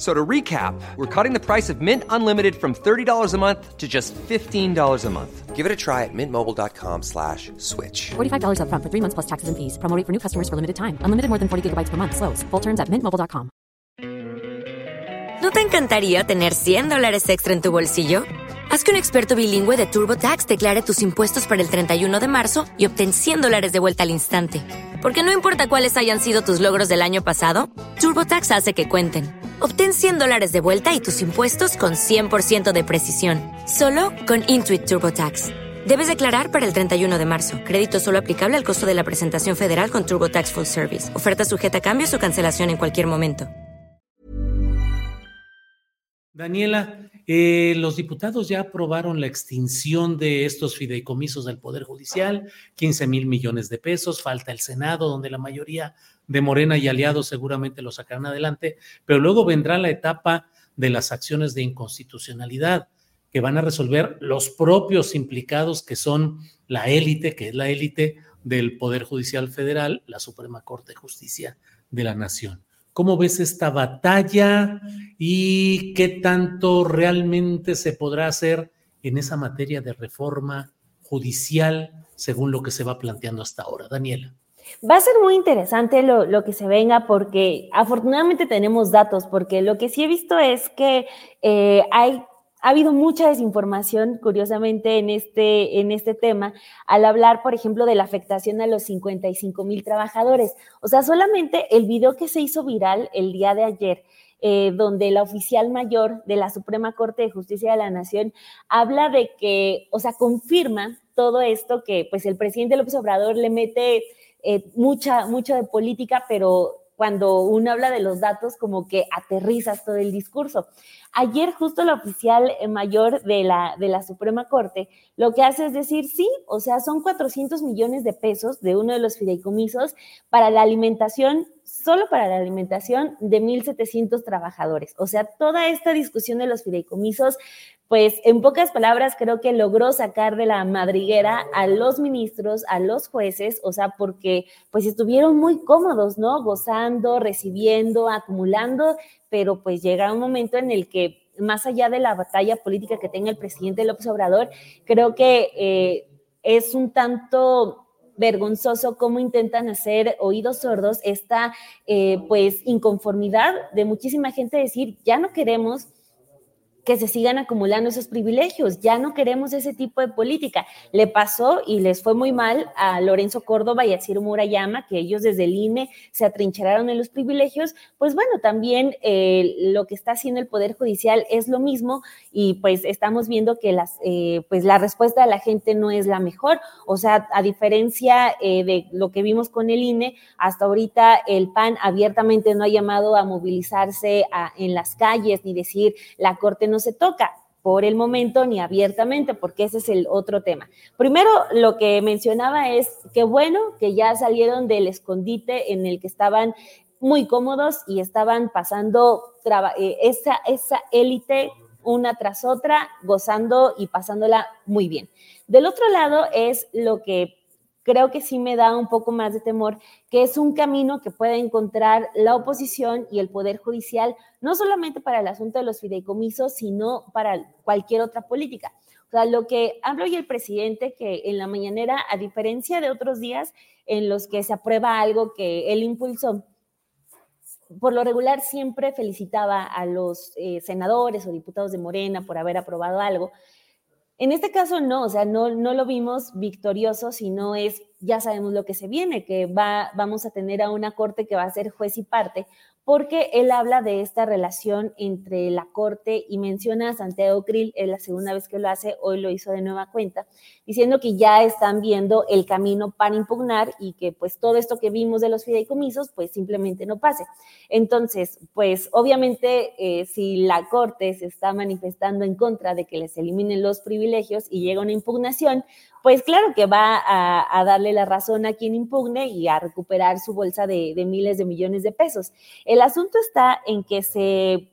So to recap, we're cutting the price of Mint Unlimited from $30 a month to just $15 a month. Give it a try at mintmobile.com slash switch. $45 upfront for three months plus taxes and fees. Promoting for new customers for limited time. Unlimited more than 40 gigabytes per month. Slows. Full terms at mintmobile.com. ¿No te encantaría tener 100 dólares extra en tu bolsillo? Haz que un experto bilingüe de TurboTax declare tus impuestos para el 31 de marzo y obtén 100 dólares de vuelta al instante. Porque no importa cuáles hayan sido tus logros del año pasado, TurboTax hace que cuenten. Obtén 100 dólares de vuelta y tus impuestos con 100% de precisión, solo con Intuit TurboTax. Debes declarar para el 31 de marzo. Crédito solo aplicable al costo de la presentación federal con TurboTax Full Service. Oferta sujeta a cambios o cancelación en cualquier momento. Daniela, eh, los diputados ya aprobaron la extinción de estos fideicomisos del Poder Judicial, 15 mil millones de pesos, falta el Senado, donde la mayoría de Morena y aliados seguramente lo sacarán adelante, pero luego vendrá la etapa de las acciones de inconstitucionalidad que van a resolver los propios implicados que son la élite, que es la élite del Poder Judicial Federal, la Suprema Corte de Justicia de la Nación. ¿Cómo ves esta batalla y qué tanto realmente se podrá hacer en esa materia de reforma judicial según lo que se va planteando hasta ahora? Daniela. Va a ser muy interesante lo, que se venga porque afortunadamente tenemos datos, porque lo que sí he visto es que eh, hay ha habido mucha desinformación, curiosamente, en este, en este tema, al hablar, por ejemplo, de la afectación a los 55 mil trabajadores. O sea, solamente el video que se hizo viral el día de ayer, eh, donde la oficial mayor de la Suprema Corte de Justicia de la Nación habla de que, o sea, confirma todo esto que, pues, el presidente López Obrador le mete eh, mucha, de política, pero cuando uno habla de los datos, como que aterrizas todo el discurso. Ayer justo la oficial eh, mayor de la, de la Suprema Corte lo que hace es decir, sí, o sea, son 400 millones de pesos de uno de los fideicomisos para la alimentación solo para la alimentación de 1.700 trabajadores. O sea, toda esta discusión de los fideicomisos, pues en pocas palabras creo que logró sacar de la madriguera a los ministros, a los jueces, o sea, porque pues estuvieron muy cómodos, ¿no? Gozando, recibiendo, acumulando, pero pues llega un momento en el que más allá de la batalla política que tenga el presidente López Obrador, creo que eh, es un tanto vergonzoso cómo intentan hacer oídos sordos esta eh, pues inconformidad de muchísima gente decir ya no queremos que se sigan acumulando esos privilegios. Ya no queremos ese tipo de política. Le pasó y les fue muy mal a Lorenzo Córdoba y a Ciro Murayama, que ellos desde el INE se atrincheraron en los privilegios. Pues bueno, también eh, lo que está haciendo el Poder Judicial es lo mismo y pues estamos viendo que las, eh, pues la respuesta de la gente no es la mejor. O sea, a diferencia eh, de lo que vimos con el INE, hasta ahorita el PAN abiertamente no ha llamado a movilizarse en las calles ni decir la Corte no se toca por el momento ni abiertamente, porque ese es el otro tema. Primero, lo que mencionaba es que bueno que ya salieron del escondite en el que estaban muy cómodos y estaban pasando eh, esa, esa élite una tras otra, gozando y pasándola muy bien. Del otro lado es lo que creo que sí me da un poco más de temor, que es un camino que puede encontrar la oposición y el Poder Judicial, no solamente para el asunto de los fideicomisos, sino para cualquier otra política. O sea, lo que hablo y el presidente, que en la mañanera, a diferencia de otros días en los que se aprueba algo que él impulsó, por lo regular siempre felicitaba a los eh, senadores o diputados de Morena por haber aprobado algo. En este caso no, o sea, no, no lo vimos victorioso, sino es, ya sabemos lo que se viene, que va, vamos a tener a una corte que va a ser juez y parte, porque él habla de esta relación entre la Corte y menciona a Santiago Krill, es la segunda vez que lo hace, hoy lo hizo de nueva cuenta, diciendo que ya están viendo el camino para impugnar y que pues todo esto que vimos de los fideicomisos pues simplemente no pase. Entonces, pues obviamente eh, si la Corte se está manifestando en contra de que les eliminen los privilegios y llega una impugnación, pues claro que va a, darle la razón a quien impugne y a recuperar su bolsa de, miles de millones de pesos. El asunto está en que se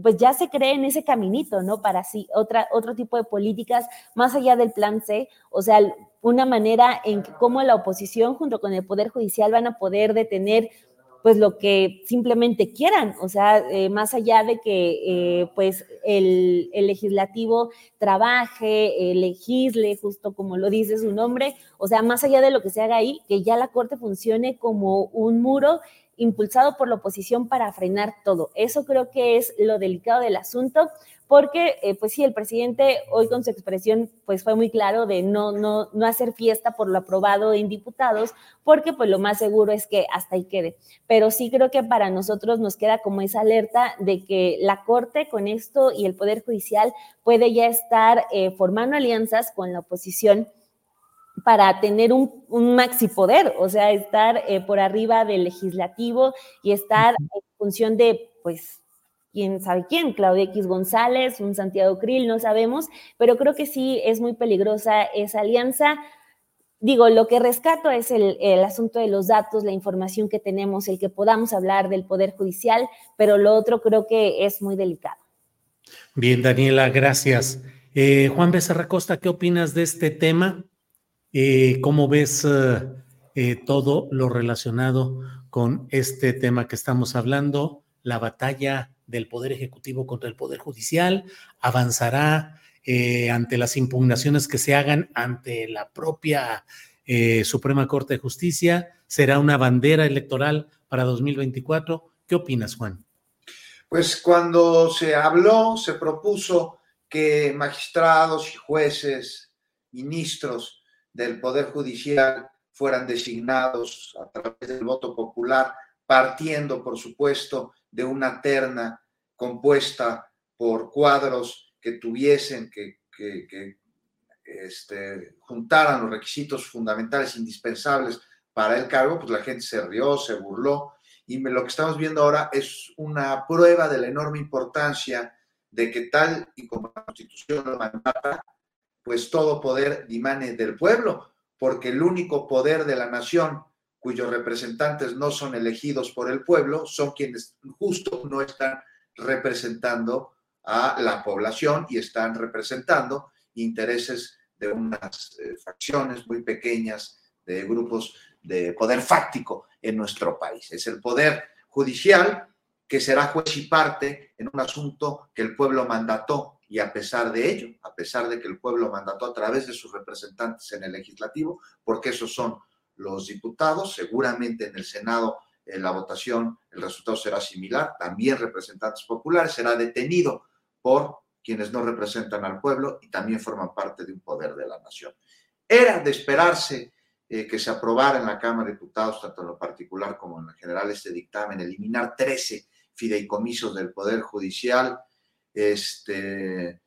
pues ya se cree en ese caminito, ¿no? Para sí, otra, otro tipo de políticas más allá del plan C, o sea, una manera en que cómo la oposición junto con el Poder Judicial van a poder detener pues lo que simplemente quieran, o sea, eh, más allá de que eh, pues el, legislativo trabaje, eh, legisle, justo como lo dice su nombre, o sea, más allá de lo que se haga ahí, que ya la Corte funcione como un muro impulsado por la oposición para frenar todo. Eso creo que es lo delicado del asunto, porque eh, pues sí, el presidente hoy con su expresión pues fue muy claro de no, no, no hacer fiesta por lo aprobado en diputados, porque pues lo más seguro es que hasta ahí quede. Pero sí creo que para nosotros nos queda como esa alerta de que la Corte con esto y el Poder Judicial puede ya estar eh, formando alianzas con la oposición para tener un, un maxi poder, o sea, estar eh, por arriba del legislativo y estar en función de, pues, quién sabe quién, Claudia X González, un Santiago Krill, no sabemos, pero creo que sí es muy peligrosa esa alianza. Digo, lo que rescato es el, el, asunto de los datos, la información que tenemos, el que podamos hablar del Poder Judicial, pero lo otro creo que es muy delicado. Bien, Daniela, gracias. Eh, Juan Becerra Costa, ¿qué opinas de este tema? Eh, ¿Cómo ves eh, eh, todo lo relacionado con este tema que estamos hablando? La batalla del Poder Ejecutivo contra el Poder Judicial avanzará ante las impugnaciones que se hagan ante la propia Suprema Corte de Justicia. Será una bandera electoral para 2024. ¿Qué opinas, Juan? Pues cuando se habló, se propuso que magistrados y jueces, ministros, del Poder Judicial fueran designados a través del voto popular, partiendo, por supuesto, de una terna compuesta por cuadros que tuviesen, que, que, este, juntaran los requisitos fundamentales indispensables para el cargo, pues la gente se rió, se burló. Y lo que estamos viendo ahora es una prueba de la enorme importancia de que tal y como la Constitución lo mandata, pues todo poder dimane del pueblo, porque el único poder de la nación cuyos representantes no son elegidos por el pueblo son quienes justo no están representando a la población y están representando intereses de unas eh, facciones muy pequeñas de grupos de poder fáctico en nuestro país. Es el poder judicial que será juez y parte en un asunto que el pueblo mandató y a pesar de ello, a pesar de que el pueblo mandató a través de sus representantes en el legislativo, porque esos son los diputados, seguramente en el Senado en la votación el resultado será similar, también representantes populares, será detenido por quienes no representan al pueblo y también forman parte de un poder de la nación. Era de esperarse eh, que se aprobara en la Cámara de Diputados, tanto en lo particular como en general, este dictamen, eliminar 13 fideicomisos del Poder Judicial, este,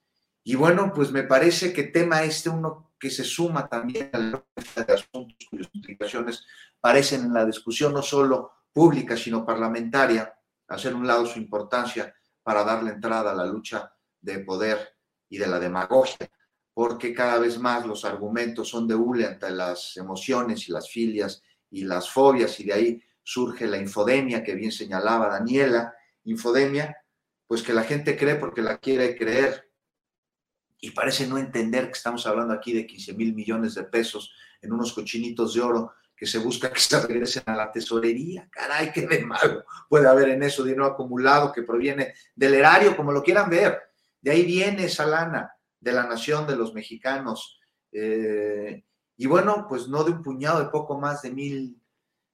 y bueno, pues me parece que tema este, uno que se suma también a la de asuntos cuyas implicaciones parecen en la discusión no solo pública, sino parlamentaria, hacer un lado su importancia para darle entrada a la lucha de poder y de la demagogia, porque cada vez más los argumentos son de hule ante las emociones y las filias y las fobias, y de ahí surge la infodemia que bien señalaba Daniela, infodemia, pues que la gente cree porque la quiere creer y parece no entender que estamos hablando aquí de 15 mil millones de pesos en unos cochinitos de oro que se busca que se regresen a la tesorería. Caray, qué de malo puede haber en eso dinero acumulado que proviene del erario, como lo quieran ver. De ahí viene esa lana de la nación de los mexicanos. Eh, y bueno, pues no de un puñado de poco más de mil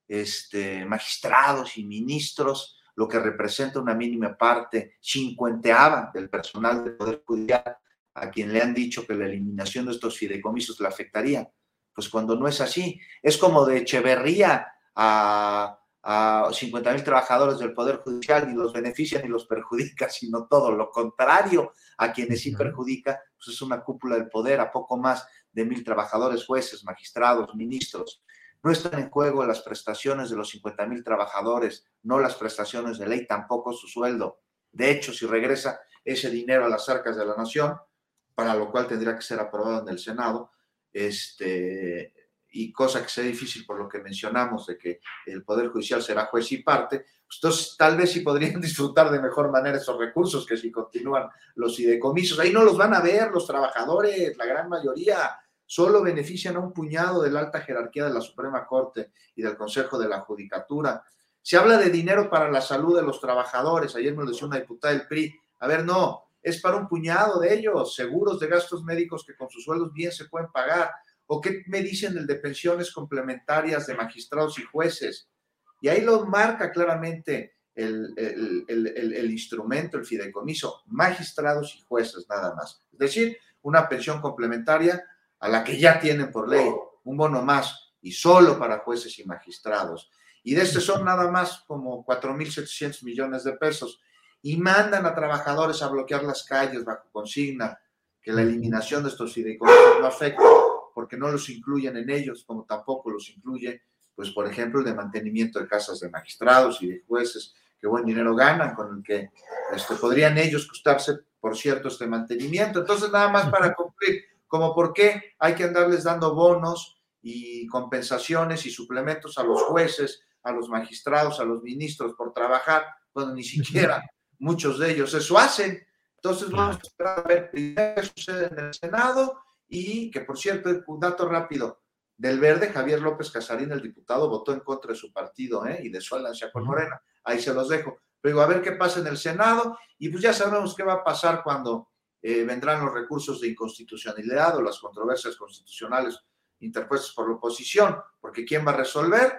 este, magistrados y ministros, lo que representa una mínima parte, cincuenteava del personal del Poder Judicial, a quien le han dicho que la eliminación de estos fideicomisos le afectaría. Pues cuando no es así, es como de Echeverría a, a 50 mil trabajadores del Poder Judicial, ni los beneficia ni los perjudica, sino todo lo contrario, a quienes sí perjudica, pues es una cúpula del poder, a poco más de mil trabajadores, jueces, magistrados, ministros. No están en juego las prestaciones de los 50 mil trabajadores, no las prestaciones de ley, tampoco su sueldo. De hecho, si regresa ese dinero a las arcas de la nación, para lo cual tendría que ser aprobado en el Senado, este, y cosa que sea difícil por lo que mencionamos de que el Poder Judicial será juez y parte, pues entonces tal vez sí podrían disfrutar de mejor manera esos recursos que si continúan los fideicomisos. Ahí no los van a ver los trabajadores, la gran mayoría, solo benefician a un puñado de la alta jerarquía de la Suprema Corte y del Consejo de la Judicatura. Se habla de dinero para la salud de los trabajadores, ayer me lo decía una diputada del PRI, a ver, no, es para un puñado de ellos, seguros de gastos médicos que con sus sueldos bien se pueden pagar, ¿O qué me dicen el de pensiones complementarias de magistrados y jueces? Y ahí lo marca claramente el, el, instrumento, el fideicomiso, magistrados y jueces nada más. Es decir, una pensión complementaria a la que ya tienen por ley, un bono más y solo para jueces y magistrados. Y de este son nada más como 4.700 millones de pesos. Y mandan a trabajadores a bloquear las calles bajo consigna que la eliminación de estos fideicomisos no afecta porque no los incluyen en ellos, como tampoco los incluye, pues por ejemplo, el de mantenimiento de casas de magistrados y de jueces que buen dinero ganan, con el que este, podrían ellos costarse, por cierto, este mantenimiento. Entonces, nada más para cumplir, como por qué hay que andarles dando bonos y compensaciones y suplementos a los jueces, a los magistrados, a los ministros por trabajar, cuando ni siquiera muchos de ellos eso hacen. Entonces, vamos a esperar a ver qué sucede en el Senado y que, por cierto, un dato rápido, del verde, Javier López Casarín, el diputado, votó en contra de su partido ¿eh? y de su alianza con Morena. Ahí se los dejo. Pero digo, a ver qué pasa en el Senado y pues ya sabemos qué va a pasar cuando eh, vendrán los recursos de inconstitucionalidad o las controversias constitucionales interpuestas por la oposición, porque ¿quién va a resolver?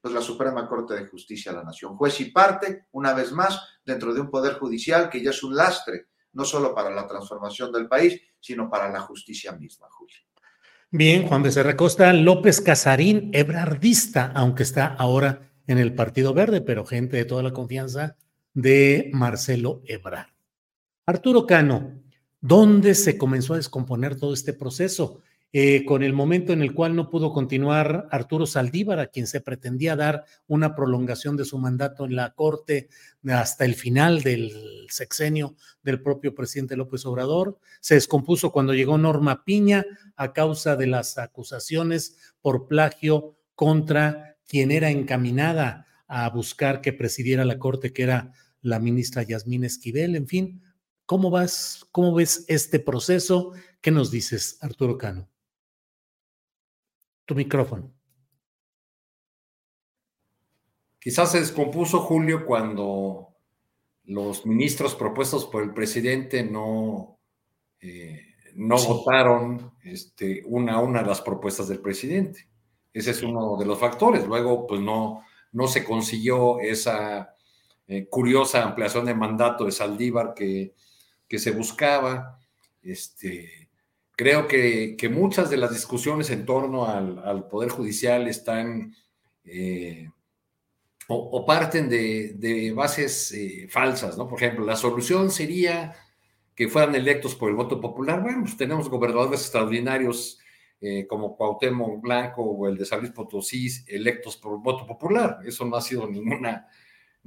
Pues la Suprema Corte de Justicia de la Nación. Juez y parte, una vez más, dentro de un poder judicial que ya es un lastre no solo para la transformación del país, sino para la justicia misma, Julio. Bien, Juan Becerra Costa, López Casarín, ebrardista, aunque está ahora en el Partido Verde, pero gente de toda la confianza de Marcelo Ebrard. Arturo Cano, ¿dónde se comenzó a descomponer todo este proceso? Eh, con el momento en el cual no pudo continuar Arturo Saldívar, a quien se pretendía dar una prolongación de su mandato en la Corte hasta el final del sexenio del propio presidente López Obrador. Se descompuso cuando llegó Norma Piña a causa de las acusaciones por plagio contra quien era encaminada a buscar que presidiera la Corte, que era la ministra Yasmín Esquivel. En fin, ¿cómo vas? ¿Cómo ves este proceso? ¿Qué nos dices, Arturo Cano? Tu micrófono. Quizás se descompuso Julio cuando los ministros propuestos por el presidente no, eh, no votaron este, una a una las propuestas del presidente. Ese es uno de los factores. Luego, pues no, no se consiguió esa eh, curiosa ampliación de mandato de Saldívar que, que se buscaba. Este, Creo que, muchas de las discusiones en torno al, Poder Judicial están eh, o, parten de, bases eh, falsas, ¿no? Por ejemplo, la solución sería que fueran electos por el voto popular. Bueno, pues tenemos gobernadores extraordinarios eh, como Cuauhtémoc Blanco o el de San Luis Potosí electos por voto popular. Eso no ha sido ninguna,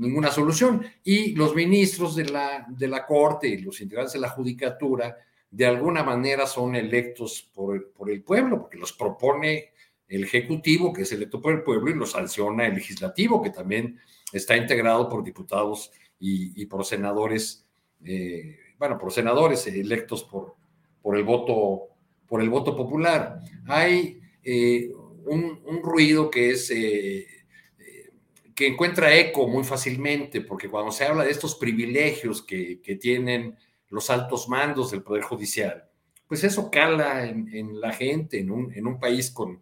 ninguna solución. Y los ministros de la, de la Corte y los integrantes de la Judicatura de alguna manera son electos por, por el pueblo, porque los propone el Ejecutivo, que es electo por el pueblo, y lo sanciona el Legislativo, que también está integrado por diputados y, por senadores, eh, bueno, por senadores electos por, por, el voto, por el voto popular. Hay eh, un, ruido que es... Eh, que encuentra eco muy fácilmente, porque cuando se habla de estos privilegios que, que tienen los altos mandos del Poder Judicial, pues eso cala en, la gente, en un, en un país con,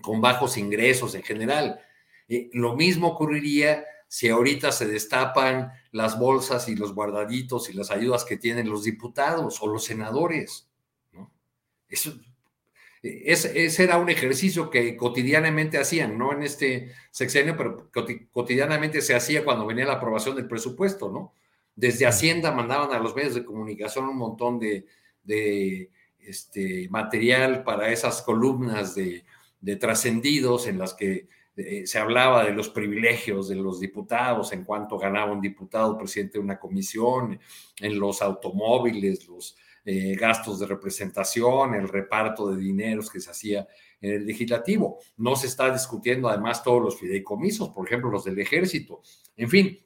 con, bajos ingresos en general. Eh, lo mismo ocurriría si ahorita se destapan las bolsas y los guardaditos y las ayudas que tienen los diputados o los senadores. ¿no? Eso, ese era un ejercicio que cotidianamente hacían, no en este sexenio, pero cotidianamente se hacía cuando venía la aprobación del presupuesto, ¿no? Desde Hacienda mandaban a los medios de comunicación un montón de, este, material para esas columnas de, trascendidos en las que eh, se hablaba de los privilegios de los diputados en cuanto ganaba un diputado presidente de una comisión, en los automóviles, los eh, gastos de representación, el reparto de dineros que se hacía en el legislativo. No se está discutiendo además todos los fideicomisos, por ejemplo, los del ejército. En fin,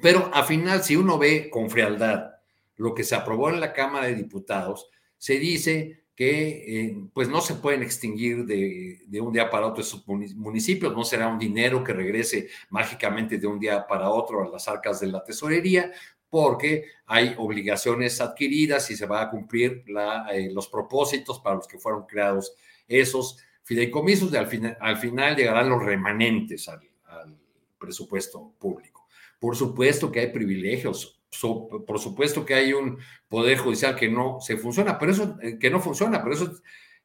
pero al final, si uno ve con frialdad lo que se aprobó en la Cámara de Diputados, se dice que eh, pues no se pueden extinguir de, de, un día para otro esos municipios, no será un dinero que regrese mágicamente de un día para otro a las arcas de la tesorería, porque hay obligaciones adquiridas y se va a cumplir eh, los propósitos para los que fueron creados esos fideicomisos y al, final, llegarán los remanentes al, presupuesto público. Por supuesto que hay privilegios, por supuesto que hay un poder judicial que no se funciona, pero eso eh, que no funciona, pero eso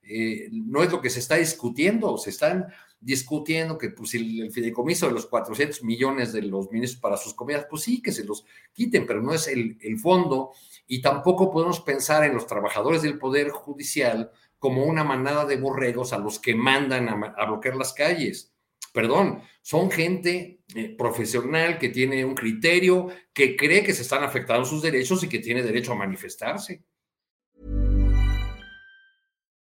eh, no es lo que se está discutiendo, se están discutiendo que pues, el, fideicomiso de los 400 millones de los ministros para sus comidas, pues sí, que se los quiten, pero no es el, fondo y tampoco podemos pensar en los trabajadores del Poder Judicial como una manada de borregos a los que mandan a, bloquear las calles. Perdón, son gente eh, profesional que tiene un criterio, que cree que se están afectando sus derechos y que tiene derecho a manifestarse.